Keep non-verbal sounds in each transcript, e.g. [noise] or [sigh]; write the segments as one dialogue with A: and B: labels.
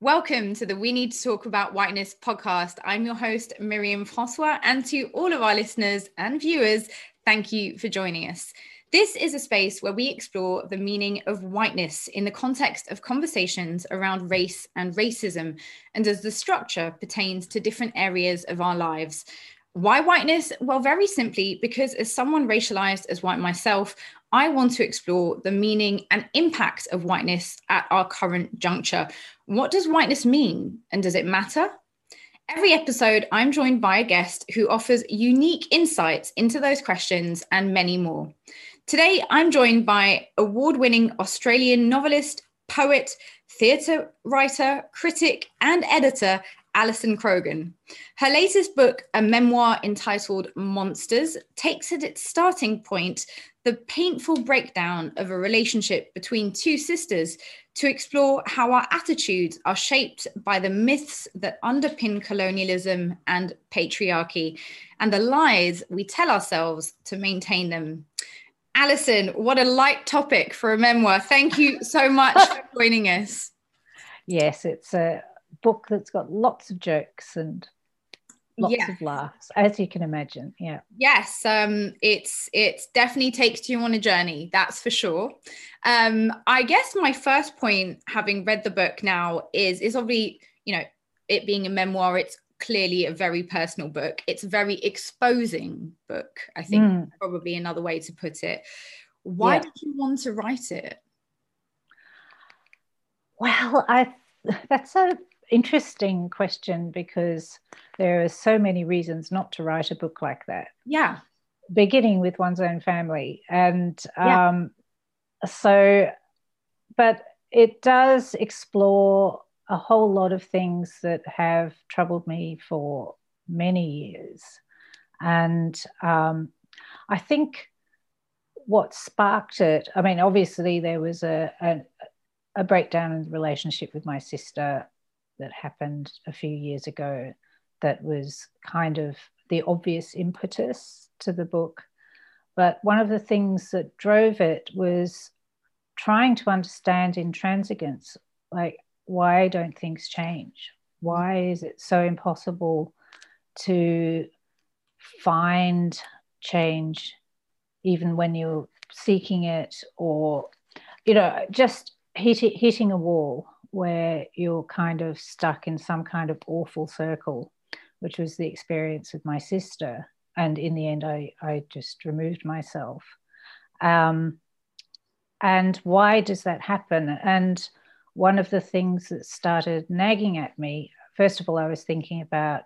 A: Welcome to the We Need to Talk About Whiteness podcast. I'm your host, Myriam Francois, and to all of our listeners and viewers, thank you for joining us. This is a space where we explore the meaning of whiteness in the context of conversations around race and racism, and as the structure pertains to different areas of our lives. Why whiteness? Well, very simply, because as someone racialized as white myself, I want to explore the meaning and impact of whiteness at our current juncture. What does whiteness mean and does it matter? Every episode, I'm joined by a guest who offers unique insights into those questions and many more. Today, I'm joined by award winning Australian novelist, poet, theatre writer, critic, and editor Alison Croggon. Her latest book, a memoir entitled Monsters, takes at its starting point the painful breakdown of a relationship between two sisters to explore how our attitudes are shaped by the myths that underpin colonialism and patriarchy and the lies we tell ourselves to maintain them. Alison, what a light topic for a memoir. Thank you so much for [laughs] joining us.
B: Yes, it's a book that's got lots of jokes and lots yeah. of laughs as you can imagine yeah
A: yes um it's it definitely takes you on a journey that's for sure um i guess my first point having read the book now is is obviously you know it being a memoir it's clearly a very personal book it's a very exposing book i think mm. probably another way to put it why yeah. did you want to write it
B: well i that's a interesting question because there are so many reasons not to write a book like that.
A: Yeah.
B: Beginning with one's own family. And yeah. um, so, but it does explore a whole lot of things that have troubled me for many years. And um, I think what sparked it, I mean, obviously there was a, a, a breakdown in the relationship with my sister that happened a few years ago that was kind of the obvious impetus to the book. But one of the things that drove it was trying to understand intransigence like, why don't things change? Why is it so impossible to find change even when you're seeking it or, you know, just hit, hitting a wall? Where you're kind of stuck in some kind of awful circle, which was the experience with my sister. And in the end, I, I just removed myself. Um, and why does that happen? And one of the things that started nagging at me, first of all, I was thinking about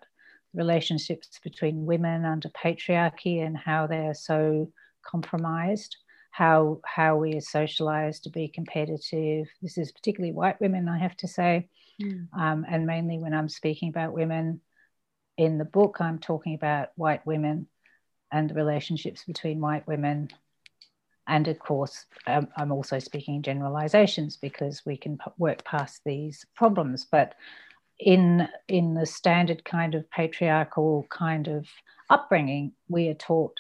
B: relationships between women under patriarchy and how they're so compromised how how we are socialized to be competitive. This is particularly white women, I have to say, mm. um, and mainly when I'm speaking about women in the book, I'm talking about white women and the relationships between white women. And of course, um, I'm also speaking generalizations because we can p- work past these problems. But in in the standard kind of patriarchal kind of upbringing, we are taught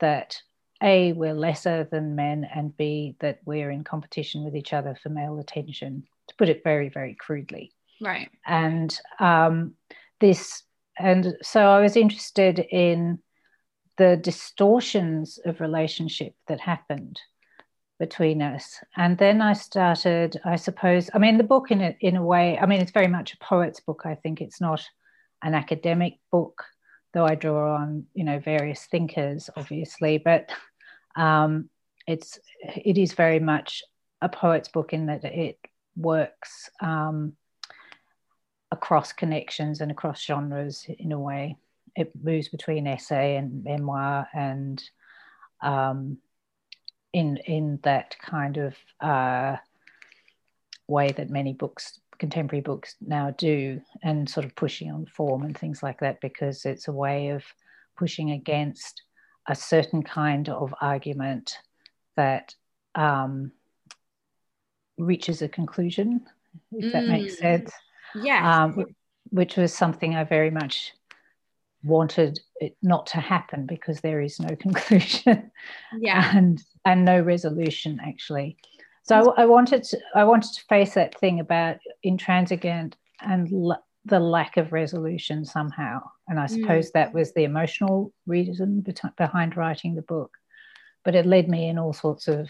B: that a, we're lesser than men, and B, that we're in competition with each other for male attention, to put it very, very crudely.
A: Right.
B: And um, this, and so I was interested in the distortions of relationship that happened between us. And then I started, I suppose, I mean, the book in a, in a way, I mean, it's very much a poet's book. I think it's not an academic book though I draw on you know various thinkers, obviously, but um, it's it is very much a poet's book in that it works um, across connections and across genres in a way. It moves between essay and memoir, and um, in in that kind of uh, way that many books contemporary books now do and sort of pushing on form and things like that because it's a way of pushing against a certain kind of argument that um, reaches a conclusion, if mm. that makes mm. sense.
A: Yeah. Um,
B: which was something I very much wanted it not to happen because there is no [laughs] conclusion.
A: Yeah.
B: And and no resolution actually. So I, I wanted to I wanted to face that thing about intransigent and the lack of resolution somehow. And I suppose mm. that was the emotional reason be- behind writing the book. But it led me in all sorts of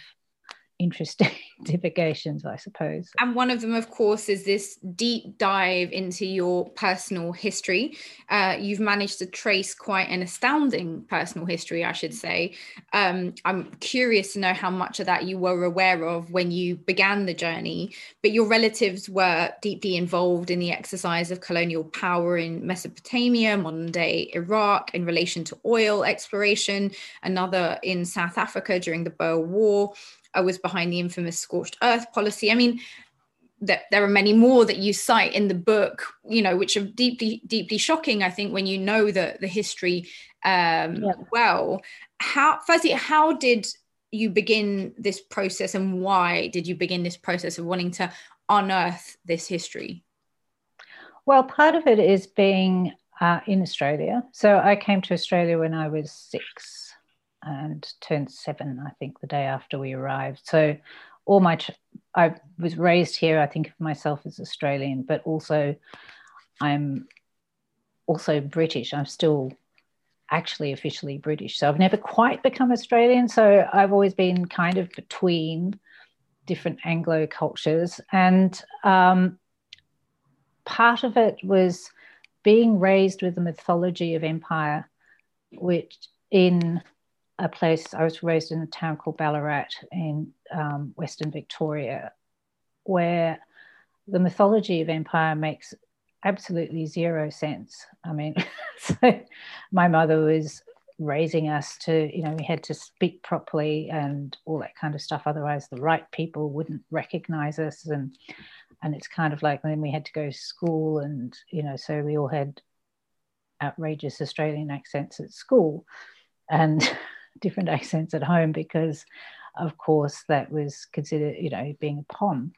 B: interesting [laughs] divagations, I suppose.
A: And one of them, of course, is this deep dive into your personal history. Uh, you've managed to trace quite an astounding personal history, I should say. Um, I'm curious to know how much of that you were aware of when you began the journey, but your relatives were deeply involved in the exercise of colonial power in Mesopotamia, modern day Iraq, in relation to oil exploration, another in South Africa during the Boer War I was behind the infamous scorched earth policy. I mean, that there are many more that you cite in the book, you know, which are deeply, deeply shocking. I think when you know the the history um, yeah. well. How, firstly, how did you begin this process, and why did you begin this process of wanting to unearth this history?
B: Well, part of it is being uh, in Australia. So I came to Australia when I was six and turned seven, I think, the day after we arrived. So, all my, ch- I was raised here. I think of myself as Australian, but also I'm also British. I'm still actually officially British. So I've never quite become Australian. So I've always been kind of between different Anglo cultures. And um, part of it was being raised with the mythology of empire, which in a place, I was raised in a town called Ballarat in um, Western Victoria, where the mythology of empire makes absolutely zero sense. I mean, [laughs] so my mother was raising us to, you know, we had to speak properly and all that kind of stuff. Otherwise, the right people wouldn't recognize us. And and it's kind of like then we had to go to school, and you know, so we all had outrageous Australian accents at school, and [laughs] different [laughs] accents at home because, of course, that was considered, you know, being a POM.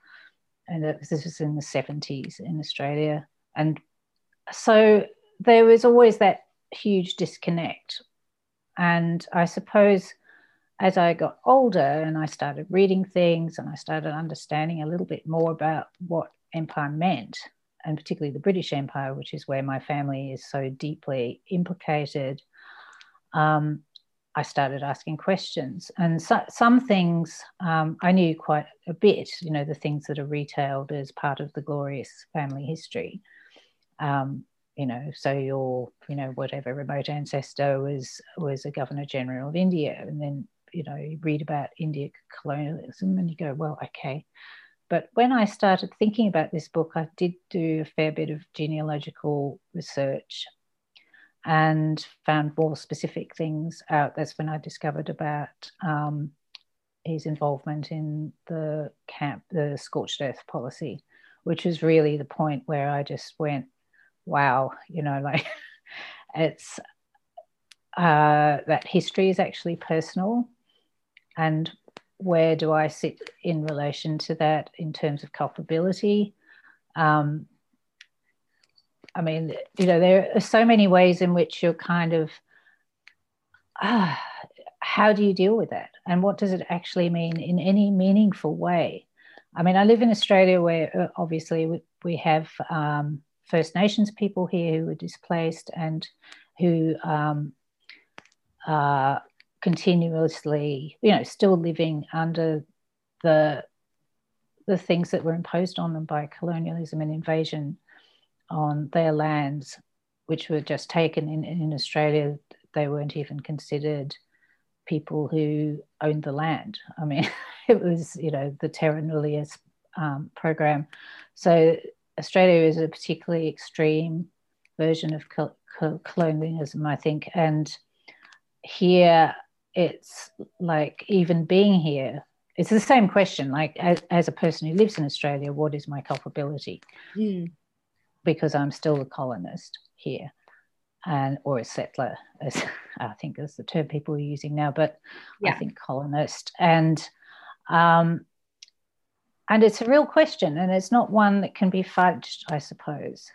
B: And this was in the 70s in Australia. And so there was always that huge disconnect. And I suppose as I got older and I started reading things and I started understanding a little bit more about what empire meant, and particularly the British Empire, which is where my family is so deeply implicated, um, I started asking questions. And so, some things um, I knew quite a bit, you know, the things that are retailed as part of the glorious family history. Um, you know, so your, you know, whatever remote ancestor was was a governor general of India, and then you know you read about India colonialism, and you go, well, okay. But when I started thinking about this book, I did do a fair bit of genealogical research and found more specific things out. That's when I discovered about um, his involvement in the camp, the scorched earth policy, which was really the point where I just went, wow, you know, [laughs] like it's uh, that history is actually personal. And where do I sit in relation to that in terms of culpability? Um, I mean, you know, there are so many ways in which you're kind of, ah, how do you deal with that? And what does it actually mean in any meaningful way? I mean, I live in Australia where uh, obviously we have um, First Nations people here who were displaced and who um, are continuously, you know, still living under the the things that were imposed on them by colonialism and invasion on their lands, which were just taken in, in Australia, they weren't even considered people who owned the land. I mean, [laughs] it was, you know, the Terra Nullius um, program. So Australia is a particularly extreme version of colonialism, I think. And here it's like even being here, it's the same question. Like as, as a person who lives in Australia, what is my culpability? Mm because I'm still a colonist here, and or a settler, as [laughs] I think is the term people are using now. But yeah. I think colonist, and um, and it's a real question, and it's not one that can be fudged, I suppose.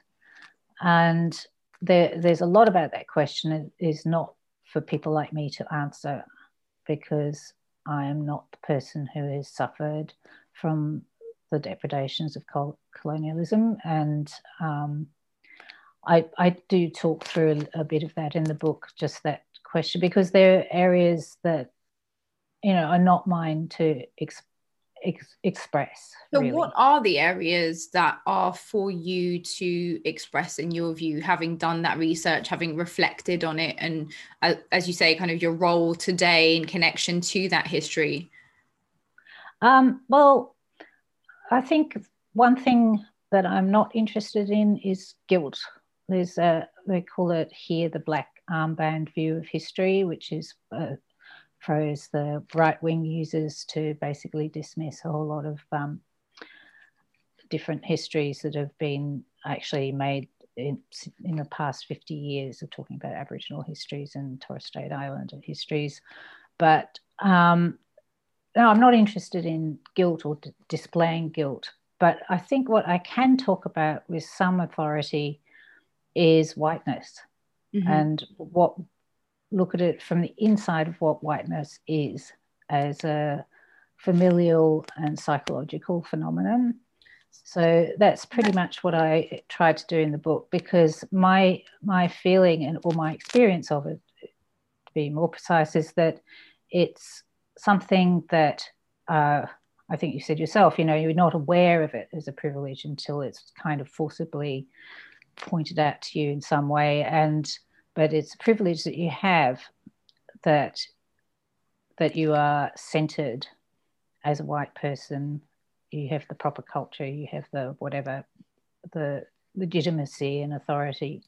B: And there, there's a lot about that question. It is not for people like me to answer because I am not the person who has suffered from the depredations of colonialism. And um, I, I do talk through a, bit of that in the book, just that question, because there are areas that, you know, are not mine to ex- express.
A: So, really. what are the areas that are for you to express in your view, having done that research, having reflected on it, and uh, as you say, kind of your role today in connection to that history?
B: Um, well, I think one thing that I'm not interested in is guilt. There's a, they call it here the black armband view of history, which is a phrase the right wing uses to basically dismiss a whole lot of um, different histories that have been actually made in, in the past 50 years of talking about Aboriginal histories and Torres Strait Islander histories. But um, no, I'm not interested in guilt or d- displaying guilt. But I think what I can talk about with some authority is whiteness mm-hmm. and what look at it from the inside of what whiteness is as a familial and psychological phenomenon. So that's pretty much what I tried to do in the book because my my feeling and or my experience of it, to be more precise, is that it's something that uh, I think you said yourself. You know, you're not aware of it as a privilege until it's kind of forcibly pointed out to you in some way, and but it's a privilege that you have that that you are centered as a white person you have the proper culture you have the whatever the legitimacy and authority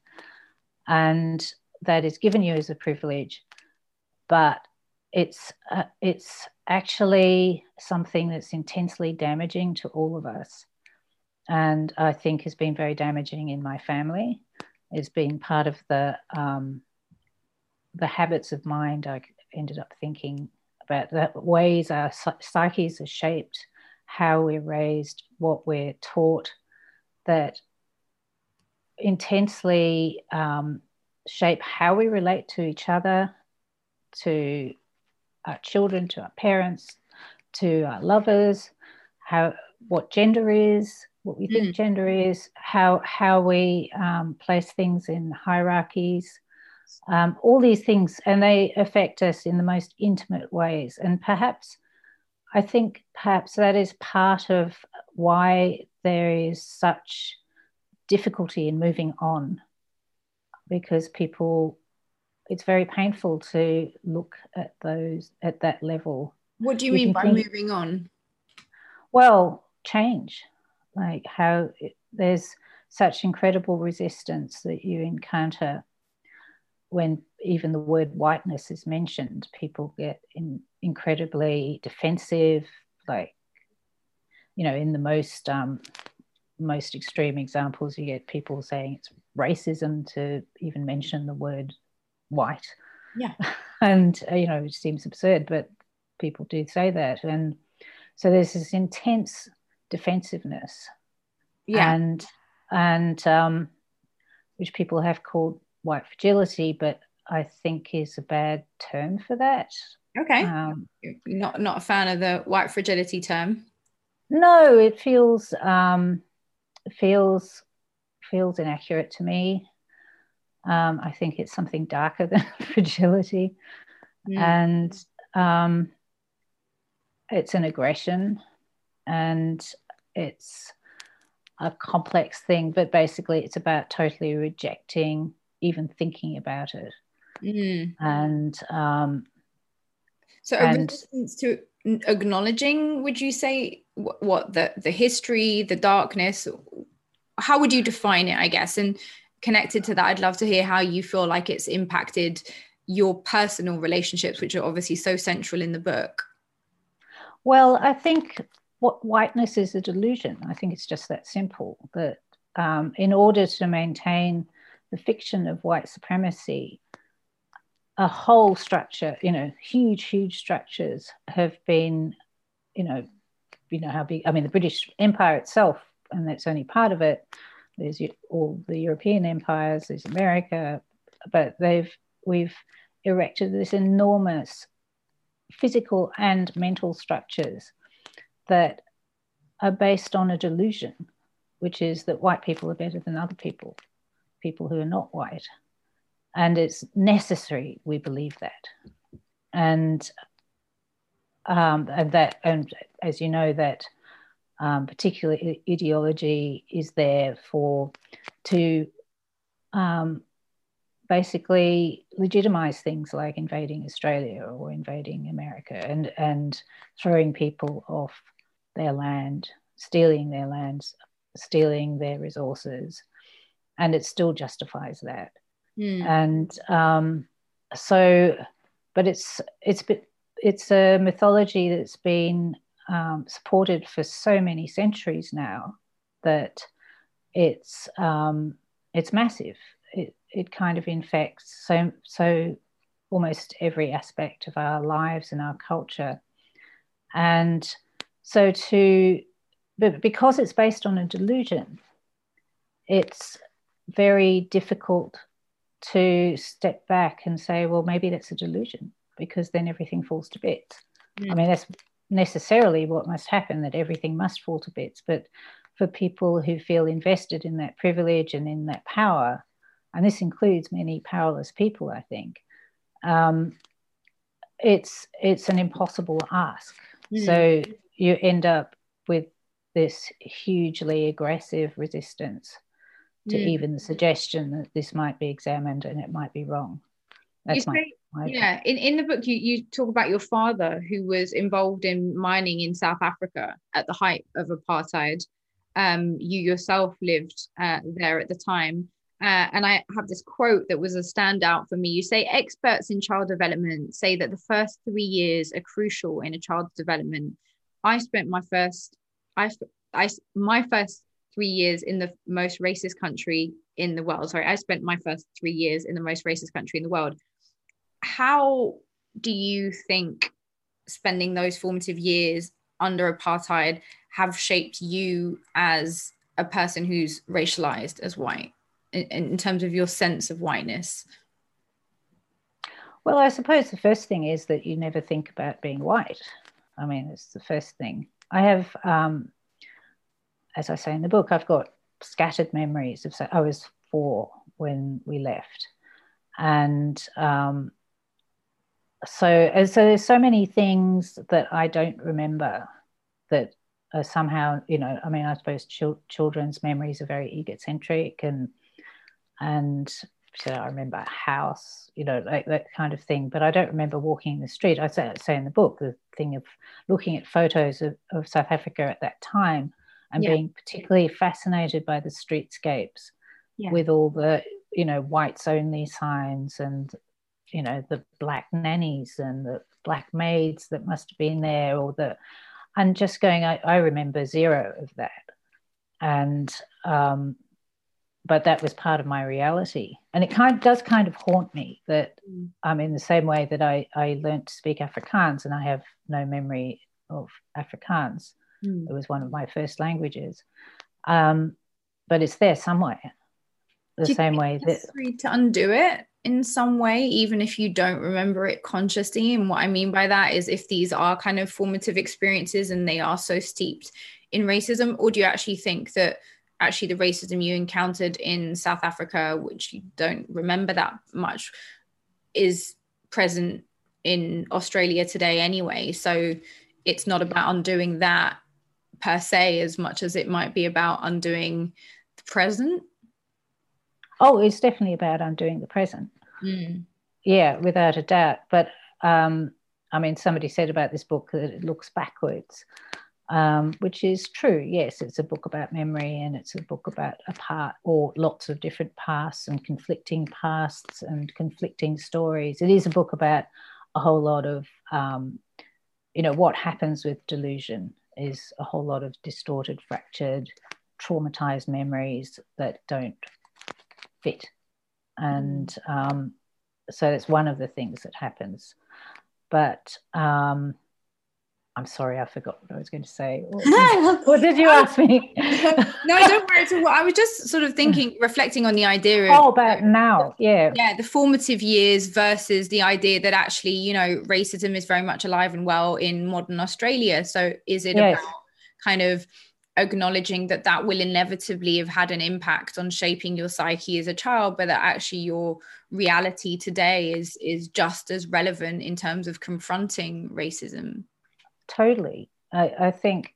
B: and that is given you as a privilege but it's uh, it's actually something that's intensely damaging to all of us and i think has been very damaging in my family has been part of the um, the habits of mind. I ended up thinking about the ways our psyches are shaped, how we're raised, what we're taught, that intensely um, shape how we relate to each other, to our children, to our parents, to our lovers, how what gender is, what we think mm. gender is, how how we um, place things in hierarchies, um, all these things, and they affect us in the most intimate ways. And perhaps, I think perhaps that is part of why there is such difficulty in moving on, because people, it's very painful to look at those at that level.
A: What do you, you mean by think, moving on?
B: Well, change like how it, there's such incredible resistance that you encounter when even the word whiteness is mentioned people get in, incredibly defensive like you know in the most um, most extreme examples you get people saying it's racism to even mention the word white
A: yeah [laughs]
B: and uh, you know it seems absurd but people do say that and so there's this intense defensiveness.
A: Yeah.
B: And and um, which people have called white fragility, but I think is a bad term for that.
A: Okay. Um, not not a fan of the white fragility term.
B: No, it feels um, feels feels inaccurate to me. Um, I think it's something darker [laughs] than fragility, mm. and um, it's an aggression, and it's a complex thing, but basically it's about totally rejecting even thinking about it.
A: Mm.
B: And um,
A: so, a and, resistance to acknowledging, would you say, what, what the the history, the darkness? How would you define it? I guess, and connected to that, I'd love to hear how you feel like it's impacted your personal relationships, which are obviously so central in the book.
B: Well, I think what whiteness is a delusion. I think it's just that simple. That um, in order to maintain the fiction of white supremacy, a whole structure, you know, huge, huge structures have been, you know, you know how big. I mean, the British Empire itself, and that's only part of it. There's all the European empires. There's America, but they've we've erected this enormous physical and mental structures that are based on a delusion, which is that white people are better than other people, people who are not white. And it's necessary we believe that. And um, and that and as you know that um, particular ideology is there for to um, basically legitimize things like invading Australia or invading America and and throwing people off their land, stealing their lands, stealing their resources, and it still justifies that. Mm. And um, so, but it's it's it's a mythology that's been um, supported for so many centuries now that it's um, it's massive. It it kind of infects so so almost every aspect of our lives and our culture, and so to but because it's based on a delusion, it's very difficult to step back and say, well, maybe that's a delusion because then everything falls to bits. Mm. I mean, that's necessarily what must happen that everything must fall to bits. But for people who feel invested in that privilege and in that power, and this includes many powerless people, I think, um, it's it's an impossible ask. Mm. So you end up with this hugely aggressive resistance to mm. even the suggestion that this might be examined and it might be wrong.
A: That's my, my yeah. In, in the book, you, you talk about your father who was involved in mining in South Africa at the height of apartheid. Um, you yourself lived uh, there at the time. Uh, and I have this quote that was a standout for me. You say experts in child development say that the first three years are crucial in a child's development. I spent my first, I, I, my first three years in the most racist country in the world. Sorry, I spent my first three years in the most racist country in the world how do you think spending those formative years under apartheid have shaped you as a person who's racialized as white in, in, terms of your sense of whiteness?
B: Well, I suppose the first thing is that you never think about being white. I mean, it's the first thing. I have, um, as I say in the book, I've got scattered memories of. I was four when we left, and um, so uh, so there's so many things that I don't remember that are somehow you know I mean I suppose children's memories are very egocentric and and so I remember a house you know like that kind of thing but I don't remember walking the street I say, say in the book the thing of looking at photos of, of South Africa at that time and yeah. being particularly fascinated by the streetscapes yeah. with all the you know whites only signs and you know the black nannies and the black maids that must have been there or the and just going I, I remember zero of that. And um, but that was part of my reality. And it kind of does kind of haunt me that mm. i'm in the same way that i i learned to speak afrikaans and i have no memory of afrikaans. Mm. it was one of my first languages. Um, but it's there somewhere. The same way that
A: to undo it in some way, even if you don't remember it consciously. And what I mean by that is if these are kind of formative experiences and they are so steeped in racism, or do you actually think that actually the racism you encountered in South Africa, which you don't remember that much, is present in Australia today anyway? So it's not about undoing that per se as much as it might be about undoing the present
B: Oh, it's definitely about undoing the present. Mm. Yeah, without a doubt. But um, I mean, somebody said about this book that it looks backwards, um, which is true. Yes, it's a book about memory and it's a book about a part or lots of different pasts and conflicting pasts and conflicting stories. It is a book about a whole lot of, um, you know, what happens with delusion is a whole lot of distorted, fractured, traumatized memories that don't fit. And um, so that's one of the things that happens. But um, I'm sorry, I forgot what I was going to say. What, [laughs] what did you ask me?
A: no, don't worry. I was just sort of [laughs] thinking, reflecting on the idea of
B: oh, about now, yeah,
A: yeah, the formative years versus the idea that actually, you know, racism is very much alive and well in modern Australia. So, is it yes. about kind of acknowledging that that will inevitably have had an impact on shaping your psyche as a child but that actually your reality today is is just as relevant in terms of confronting racism.
B: Totally. I, I think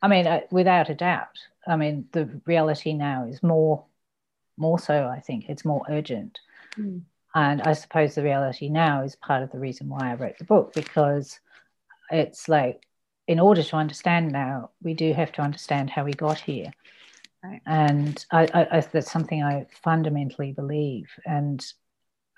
B: i mean I, without a doubt i mean the reality now is more more so i think. It's more urgent. Mm. and i suppose the reality now is part of the reason why i wrote the book because it's like in order to understand now, we do have to understand how we got here. Right. And I, I, I, that's something I fundamentally believe. And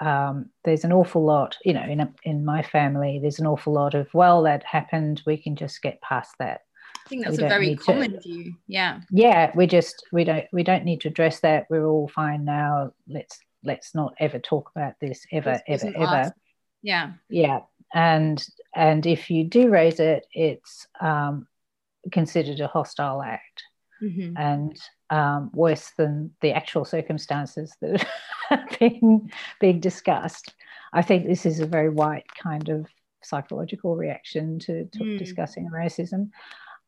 B: um, there's an awful lot, you know, in, a, in my family, there's an awful lot of, well, that happened. We can just get past that.
A: I think that's a very common to, view. Yeah.
B: Yeah. We just, we don't, we don't need to address that. We're all fine now. Let's, let's not ever talk about this ever, this ever, ever.
A: Yeah.
B: Yeah and and if you do raise it, it's um, considered a hostile act, mm-hmm. and um, worse than the actual circumstances that [laughs] are being being discussed. I think this is a very white kind of psychological reaction to, to mm. discussing racism.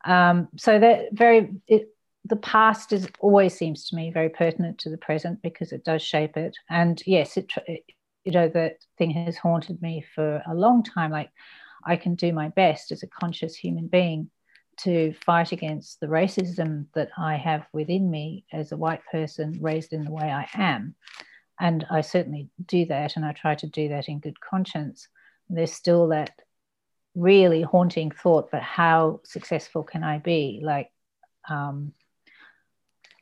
B: Um, so that very it, the past is always seems to me very pertinent to the present because it does shape it. And yes, it, it you know that thing has haunted me for a long time. Like i can do my best as a conscious human being to fight against the racism that i have within me as a white person raised in the way i am. And i certainly do that and i try to do that in good conscience. There's still that really haunting thought but how successful can i be? Like um,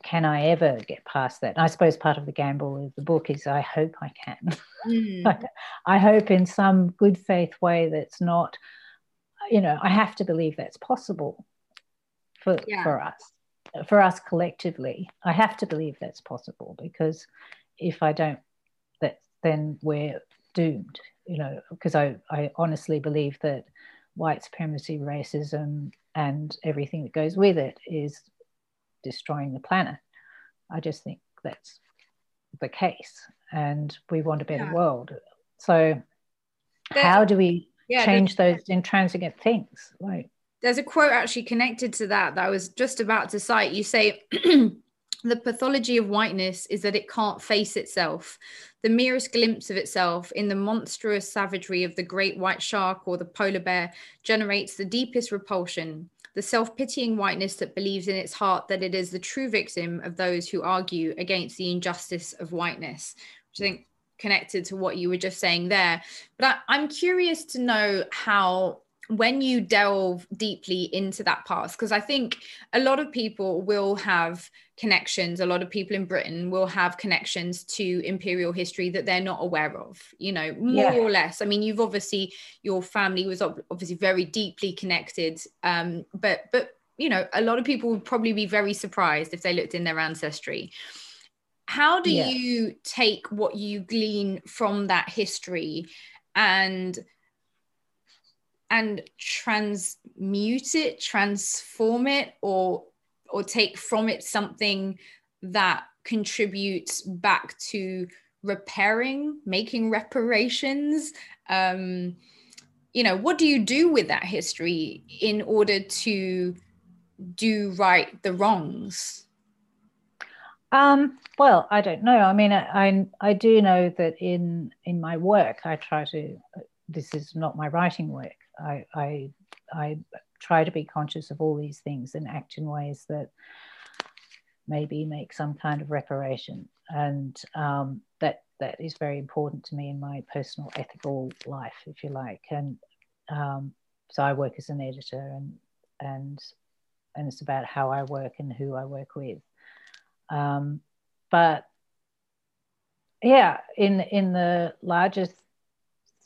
B: can I ever get past that? And I suppose part of the gamble of the book is I hope I can. Mm. [laughs] I hope in some good faith way that's not, you know, I have to believe that's possible for, yeah. for us, for us collectively. I have to believe that's possible because if I don't, that then we're doomed, you know, because I, I honestly believe that white supremacy, racism, and everything that goes with it is destroying the planet. I just think that's the case, and we want a better yeah. world. So, there's, how do we yeah, change those intransigent things? Like,
A: there's a quote actually connected to that that I was just about to cite. You say. [clears throat] the pathology of whiteness is that it can't face itself. The merest glimpse of itself in the monstrous savagery of the great white shark or the polar bear generates the deepest repulsion the self pitying whiteness that believes in its heart that it is the true victim of those who argue against the injustice of whiteness, which I think connected to what you were just saying there. But I, I'm curious to know how when you delve deeply into that past, because I think a lot of people will have connections, a lot of people in Britain will have connections to imperial history that they're not aware of, you know, more yeah. or less. I mean, you've obviously, your family was obviously very deeply connected, um, but, but, you know, a lot of people would probably be very surprised if they looked in their ancestry. How do yeah. you take what you glean from that history and and transmute it, transform it, or or take from it something that contributes back to repairing, making reparations. Um, you know, what do you do with that history in order to do right the wrongs?
B: Um, well, I don't know. I mean, I, I, I do know that in in my work, I try to. This is not my writing work, I, I, I try to be conscious of all these things and act in ways that maybe make some kind of reparation. And um, that that is very important to me in my personal ethical life, if you like. And um, so I work as an editor, and and and it's about how I work and who I work with. Um, but yeah, in in the largest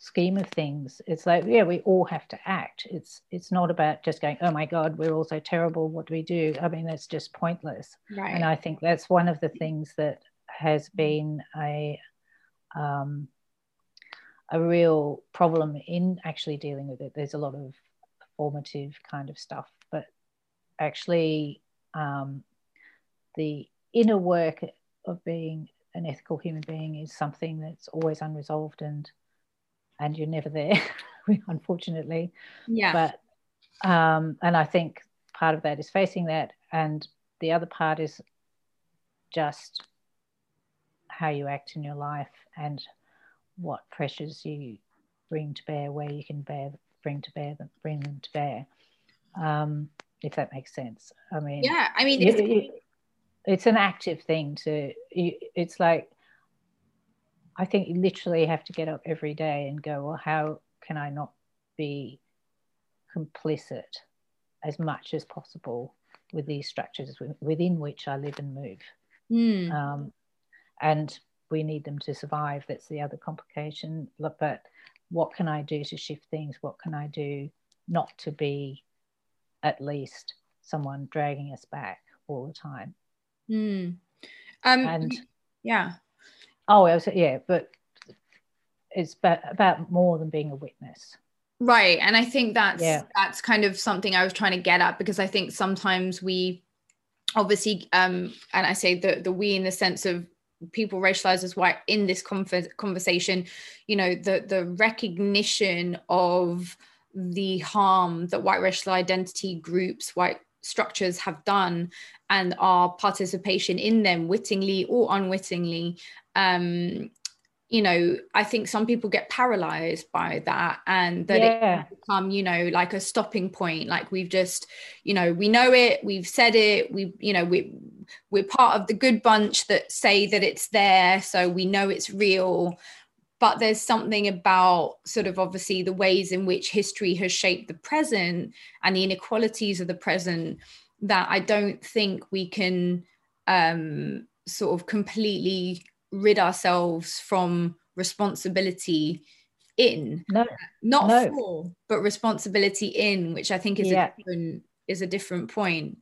B: scheme of things it's like yeah we all have to act. It's it's not about just going oh my god we're all so terrible what do we do? I mean that's just pointless. Right. and i think that's one of the things that has been a um, a real problem in actually dealing with it. There's a lot of formative kind of stuff but actually um, the inner work of being an ethical human being is something that's always unresolved and and you're never there, [laughs] unfortunately.
A: Yeah.
B: But um, and I think part of that is facing that, and the other part is just how you act in your life and what pressures you bring to bear, where you can bear, bring to bear them, bring them to bear. Um, if that makes sense. I mean,
A: yeah, I mean, it's,
B: it, it's an active thing to. It's like I think you literally have to get up every day and go, well, how can I not be complicit as much as possible with these structures within which I live and move?
A: Mm.
B: Um, and we need them to survive. That's the other complication. But what can I do to shift things? What can I do not to be at least someone dragging us back all the time?
A: Mm. Um, and yeah.
B: Oh, was, yeah, but it's about, about more than being a witness.
A: Right. And I think that's yeah. that's kind of something I was trying to get at because I think sometimes we obviously um and I say the the we in the sense of people racialized as white in this conversation you know the the recognition of the harm that white racial identity groups white structures have done and our participation in them wittingly or unwittingly um you know i think some people get paralyzed by that and that yeah. it become you know like a stopping point like we've just you know we know it we've said it we you know we we're part of the good bunch that say that it's there so we know it's real but there's something about sort of obviously the ways in which history has shaped the present and the inequalities of the present that I don't think we can um, sort of completely rid ourselves from responsibility in
B: no
A: not
B: no.
A: for but responsibility in which i think is yeah. a different is a different point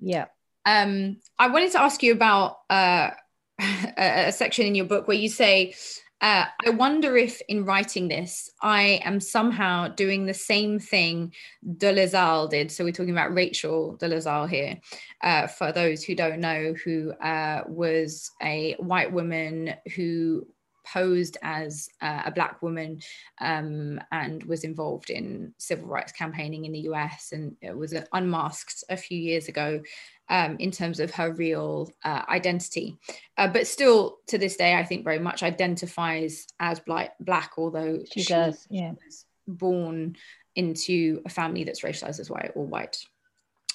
B: yeah
A: um i wanted to ask you about uh [laughs] a, a section in your book where you say uh, I wonder if in writing this, I am somehow doing the same thing de Dolezal did. So we're talking about Rachel de Dolezal here. Uh, for those who don't know, who uh, was a white woman who posed as uh, a black woman um, and was involved in civil rights campaigning in the US and it was unmasked a few years ago um, in terms of her real uh, identity. Uh, but still, to this day, I think very much identifies as black, black although
B: she, she does, yeah.
A: was born into a family that's racialized as white or white.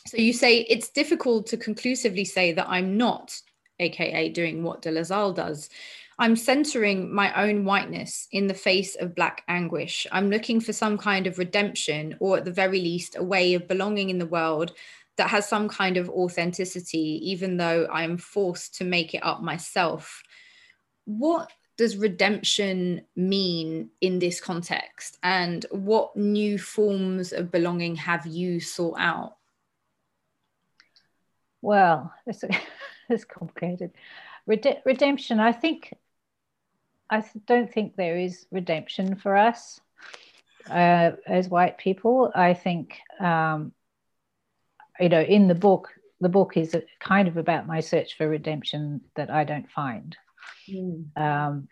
A: So you say it's difficult to conclusively say that I'm not, AKA, doing what Dolezal does. I'm centering my own whiteness in the face of Black anguish. I'm looking for some kind of redemption, or at the very least, a way of belonging in the world that has some kind of authenticity, even though I'm forced to make it up myself. What does redemption mean in this context? And what new forms of belonging have you sought out?
B: Well, [laughs] it's, it's complicated. Rede- redemption, I think, I don't think there is redemption for us uh, as white people. I think um, you know, in the book, the book is kind of about my search for redemption that I don't find. Mm. Um,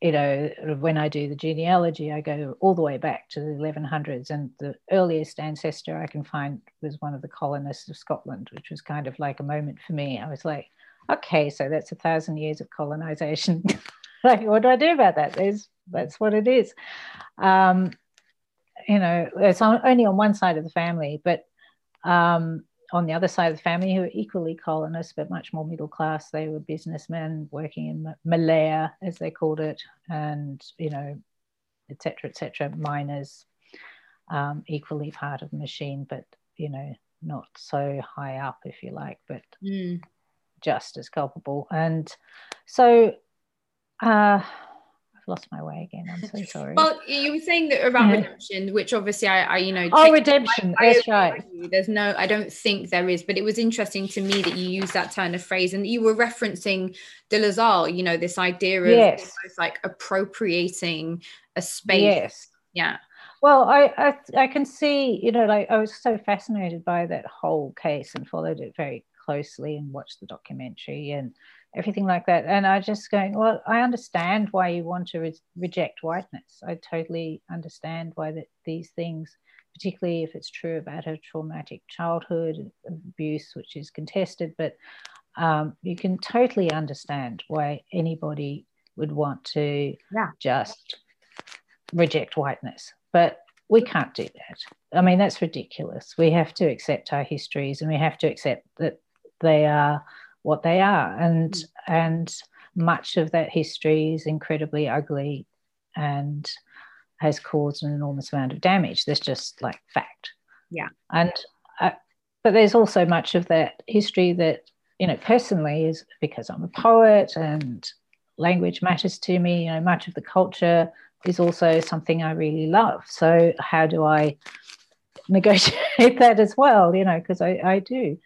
B: you know, when I do the genealogy, I go all the way back to the 1100s, and the earliest ancestor I can find was one of the colonists of Scotland, which was kind of like a moment for me. I was like, okay, so that's a thousand years of colonization. [laughs] like, what do I do about that? There's, that's what it is. Um, you know, it's on, only on one side of the family, but um, on the other side of the family, who were equally colonists, but much more middle class, they were businessmen working in Malaya, as they called it, and, you know, etc., etc., miners, um, equally part of the machine, but, you know, not so high up, if you like, but
A: mm.
B: just as culpable. And so, uh, lost my way again. I'm so [laughs] sorry.
A: well, you were saying that about redemption, which obviously I, I you know.
B: Oh, redemption. I, That's right.
A: There's no, I don't think there is, but it was interesting to me that you used that turn of phrase, and you were referencing Dolezal. You know, this idea of
B: yes.
A: like appropriating a space.
B: Yes.
A: Yeah.
B: Well, I, I I can see, you know, like I was so fascinated by that whole case and followed it very closely and watched the documentary and everything like that. And I just going, well, I understand why you want to re- reject whiteness. I totally understand why that these things particularly if it's true about her traumatic childhood abuse, which is contested. But um, you can totally understand why anybody would want to
A: yeah.
B: just reject whiteness. But we can't do that. I mean, that's ridiculous. We have to accept our histories and we have to accept that they are what they are. And mm. and much of that history is incredibly ugly and has caused an enormous amount of damage. That's just like fact.
A: Yeah.
B: And uh, but there's also much of that history that you know personally is because I'm a poet and language matters to me. You know, much of the culture is also something I really love. So how do I [laughs] negotiate that as well? You know, because I, I do,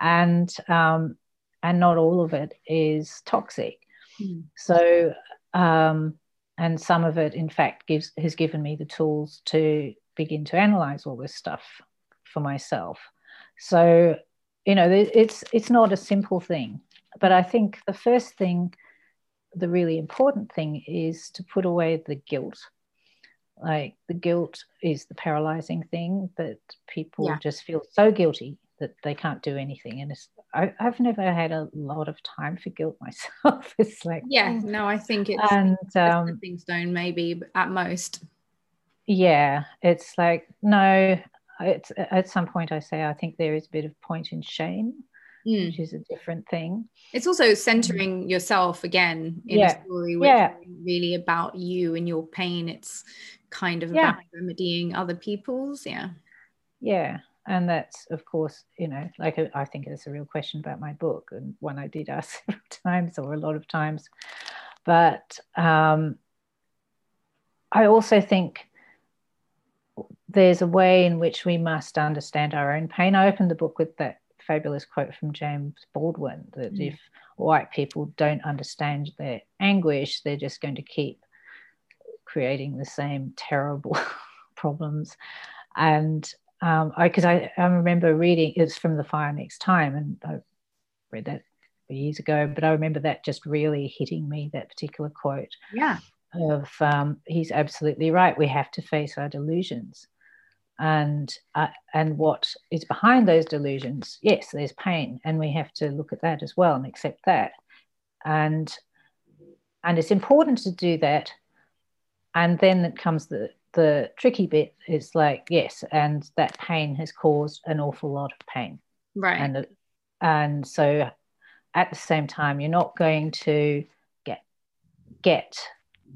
B: and um, and not all of it is toxic. Mm. So um, and some of it in fact gives has given me the tools to begin to analyze all this stuff for myself so you know it's it's not a simple thing but i think the first thing the really important thing is to put away the guilt like the guilt is the paralyzing thing that people yeah. just feel so guilty that they can't do anything and I, have never had a lot of time for guilt myself [laughs] it's like
A: yeah no i think it's and um things don't maybe at most
B: yeah it's like no it's at some point i say i think there is a bit of point in shame mm. which is a different thing
A: it's also centering mm. yourself again in yeah. a story which yeah. is really about you and your pain it's kind of yeah. about remedying other people's yeah
B: yeah and that's of course you know like uh, i think it's a real question about my book and one i did ask [laughs] several times or a lot of times. But um, i also think there's a way in which we must understand our own pain. I opened the book with that fabulous quote from james baldwin that mm. if white people don't understand their anguish they're just going to keep creating the same terrible [laughs] problems. And um, I, I, I, remember reading it's from the fire next time and i read that years ago but i remember that just really hitting me that particular quote
A: yeah.
B: of um, he's absolutely right we have to face our delusions. And uh, and what is behind those delusions yes there's pain and we have to look at that as well and accept that. And and it's important to do that and then it comes the the tricky bit is like yes and that pain has caused an awful lot of pain.
A: Right.
B: And and so at the same time you're not going to get get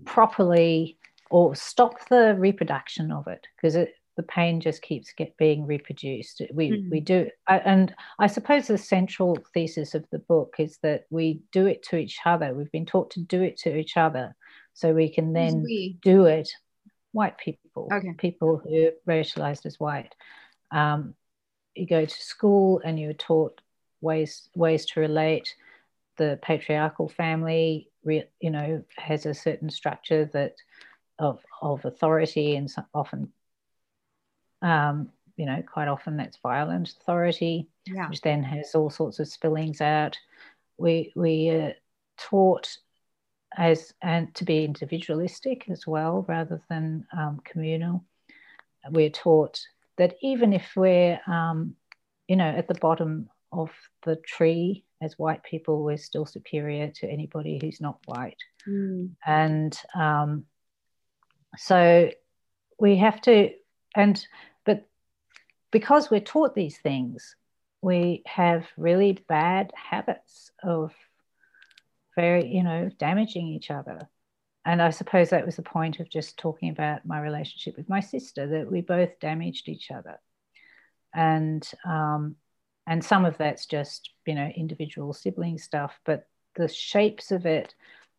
B: properly or stop the reproduction of it because the pain just keeps get being reproduced. We mm. we do and i suppose the central thesis of the book is that we do it to each other. We've been taught to do it to each other. So we can then do it white people,
A: okay.
B: people who are racialized as white. Um, you go to school and you're taught ways ways to relate. The patriarchal family, you know, has a certain structure that of of authority and often, um, you know, quite often that's violent authority,
A: yeah.
B: which then has all sorts of spillings out. We we are taught as and to be individualistic as well rather than um, communal. We're taught that even if we're, um, you know, at the bottom of the tree as white people, we're still superior to anybody who's not white.
A: Mm.
B: And um, so we have to, and but because we're taught these things, we have really bad habits of very, you know, damaging each other. And I suppose that was the point of just talking about my relationship with my sister, that we both damaged each other. And um, and some of that's just, you know, individual sibling stuff, but the shapes of it,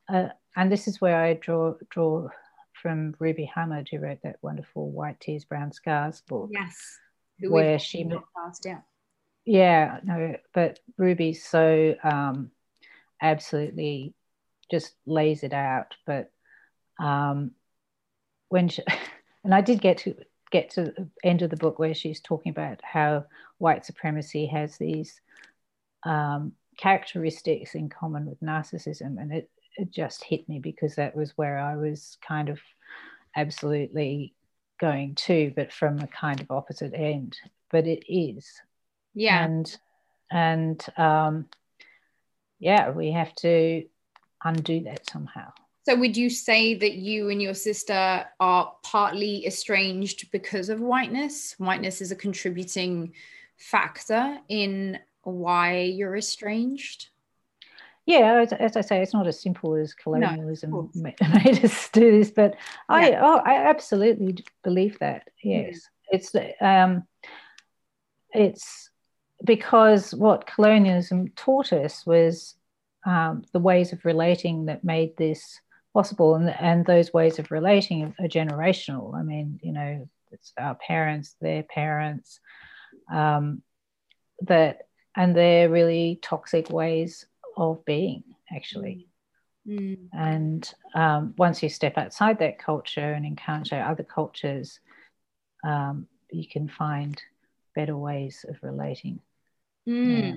B: uh, and this is where I draw draw from Ruby Hamad, who wrote that wonderful White Tears, Brown Scars book.
A: Yes.
B: Where she
A: past, yeah.
B: Yeah, no, but Ruby's so um, absolutely just lays it out. But um, when she, [laughs] and I did get to get to the end of the book where she's talking about how white supremacy has these um, characteristics in common with narcissism, and it it just hit me because that was where I was kind of absolutely going to, but from a kind of opposite end. But it is.
A: Yeah.
B: And and um, yeah, we have to undo that somehow.
A: So, would you say that you and your sister are partly estranged because of whiteness? Whiteness is a contributing factor in why you're estranged?
B: Yeah, as, as I say, it's not as simple as colonialism no, [laughs] made us do this, but I, oh, I absolutely believe that. Yes, yeah. it's um, it's because what colonialism taught us was um, the ways of relating that made this possible and, and those ways of relating are generational. I mean you know it's our parents their parents um, that and they're really toxic ways of being actually. Mm. and um, once you step outside that culture and encounter other cultures um, you can find better ways of relating
A: mm. yeah.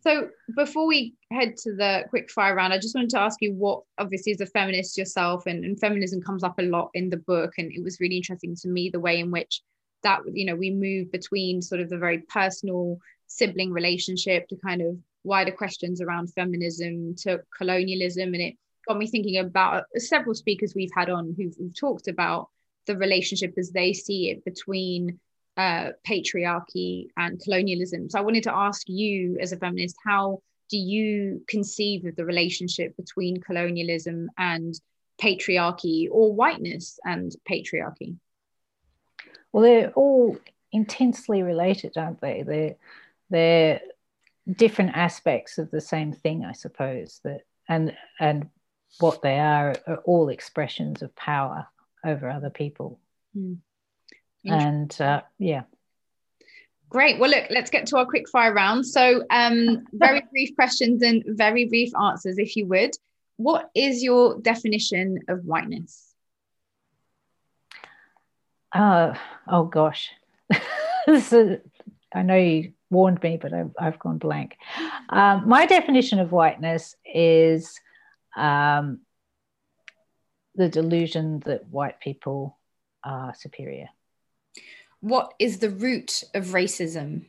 A: So before we head to the quick fire round, I just wanted to ask you what obviously as a feminist yourself and, and feminism comes up a lot in the book. And it was really interesting to me the way in which that, you know, we move between sort of the very personal sibling relationship to kind of wider questions around feminism to colonialism. And it got me thinking about several speakers we've had on who've, who've talked about the relationship as they see it between uh, patriarchy and colonialism. So I wanted to ask you, as a feminist, how do you conceive of the relationship between colonialism and patriarchy or whiteness and patriarchy?
B: Well, they're all intensely related, aren't they? They're, they're different aspects of the same thing, I suppose. That and and what they are are all expressions of power over other people. Mm and uh, yeah
A: Great. Well, look, let's get to our quick fire round. So, um, [laughs] very brief questions and very brief answers, if you would. What is your definition of whiteness?
B: Uh, oh, gosh. [laughs] I know you warned me, but I've, I've gone blank. Um, my definition of whiteness is um, the delusion that white people are superior
A: what is the root of racism?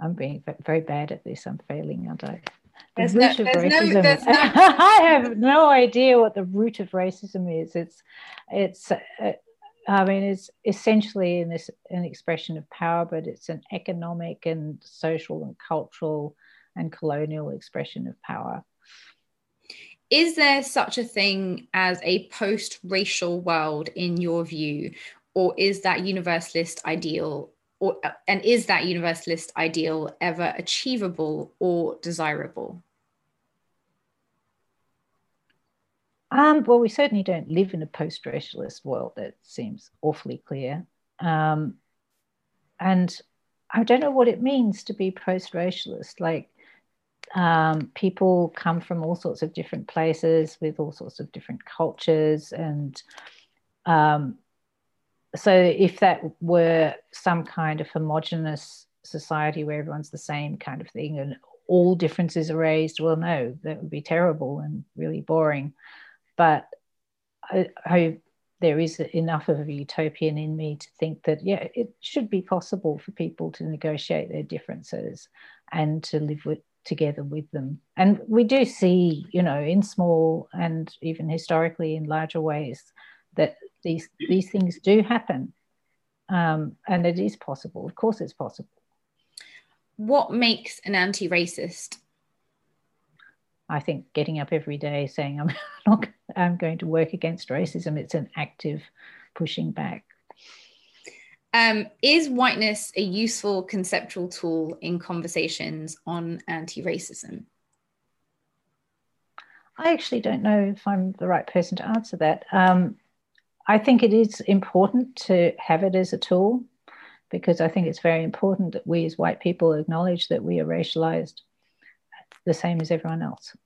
B: I'm being very bad at this. I'm failing, aren't I?
A: The there's root no, of racism. No, no... [laughs]
B: I have no idea what the root of racism is. It's, it's. Uh, I mean, it's essentially in this an expression of power, but it's an economic and social and cultural and colonial expression of power
A: is there such a thing as a post racial world in your view or is that universalist ideal or and is that universalist ideal ever achievable or desirable?
B: Um, well we certainly don't live in a post-racialist world that seems awfully clear. Um, and i don't know what it means to be post-racialist. Like um, people come from all sorts of different places with all sorts of different cultures and um, so if that were some kind of homogenous society where everyone's the same kind of thing and all differences are raised well no that would be terrible and really boring. But I, I, there is enough of a utopian in me to think that yeah it should be possible for people to negotiate their differences and to live with together with them. And we do see, you know, in small and even historically in larger ways, that these these things do happen, um, and it is possible. Of course, it's possible.
A: What makes an anti-racist?
B: I think getting up every day saying I'm [laughs] not I'm going to work against racism. It's an active pushing back.
A: Um, is whiteness a useful conceptual tool in conversations on anti racism?
B: I actually don't know if I'm the right person to answer that. Um, I think it is important to have it as a tool because I think it's very important that we as white people acknowledge that we are racialized the same as everyone else.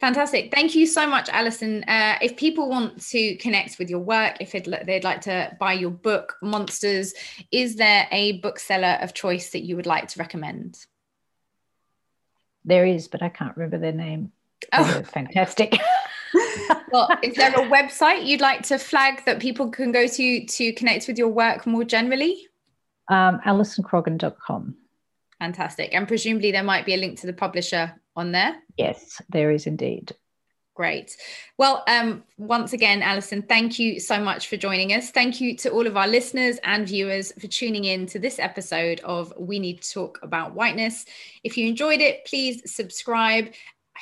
A: Fantastic. Thank you so much, Alison. Uh, if people want to connect with your work, if they'd like to buy your book, Monsters, is there a bookseller of choice that you would like to recommend?
B: There is, but I can't remember their name. Oh. fantastic. [laughs]
A: well, is there a website you'd like to flag that people can go to to connect with your work more generally?
B: Um, AlisonCroggon.com.
A: Fantastic. And presumably there might be a link to the publisher on there.
B: Yes, there is indeed.
A: Great. Well, um, once again, Alison, thank you so much for joining us. Thank you to all of our listeners and viewers for tuning in to this episode of We Need to Talk About Whiteness. If you enjoyed it, please subscribe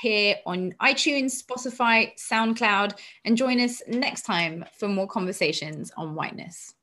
A: here on iTunes, Spotify, SoundCloud, and join us next time for more conversations on whiteness.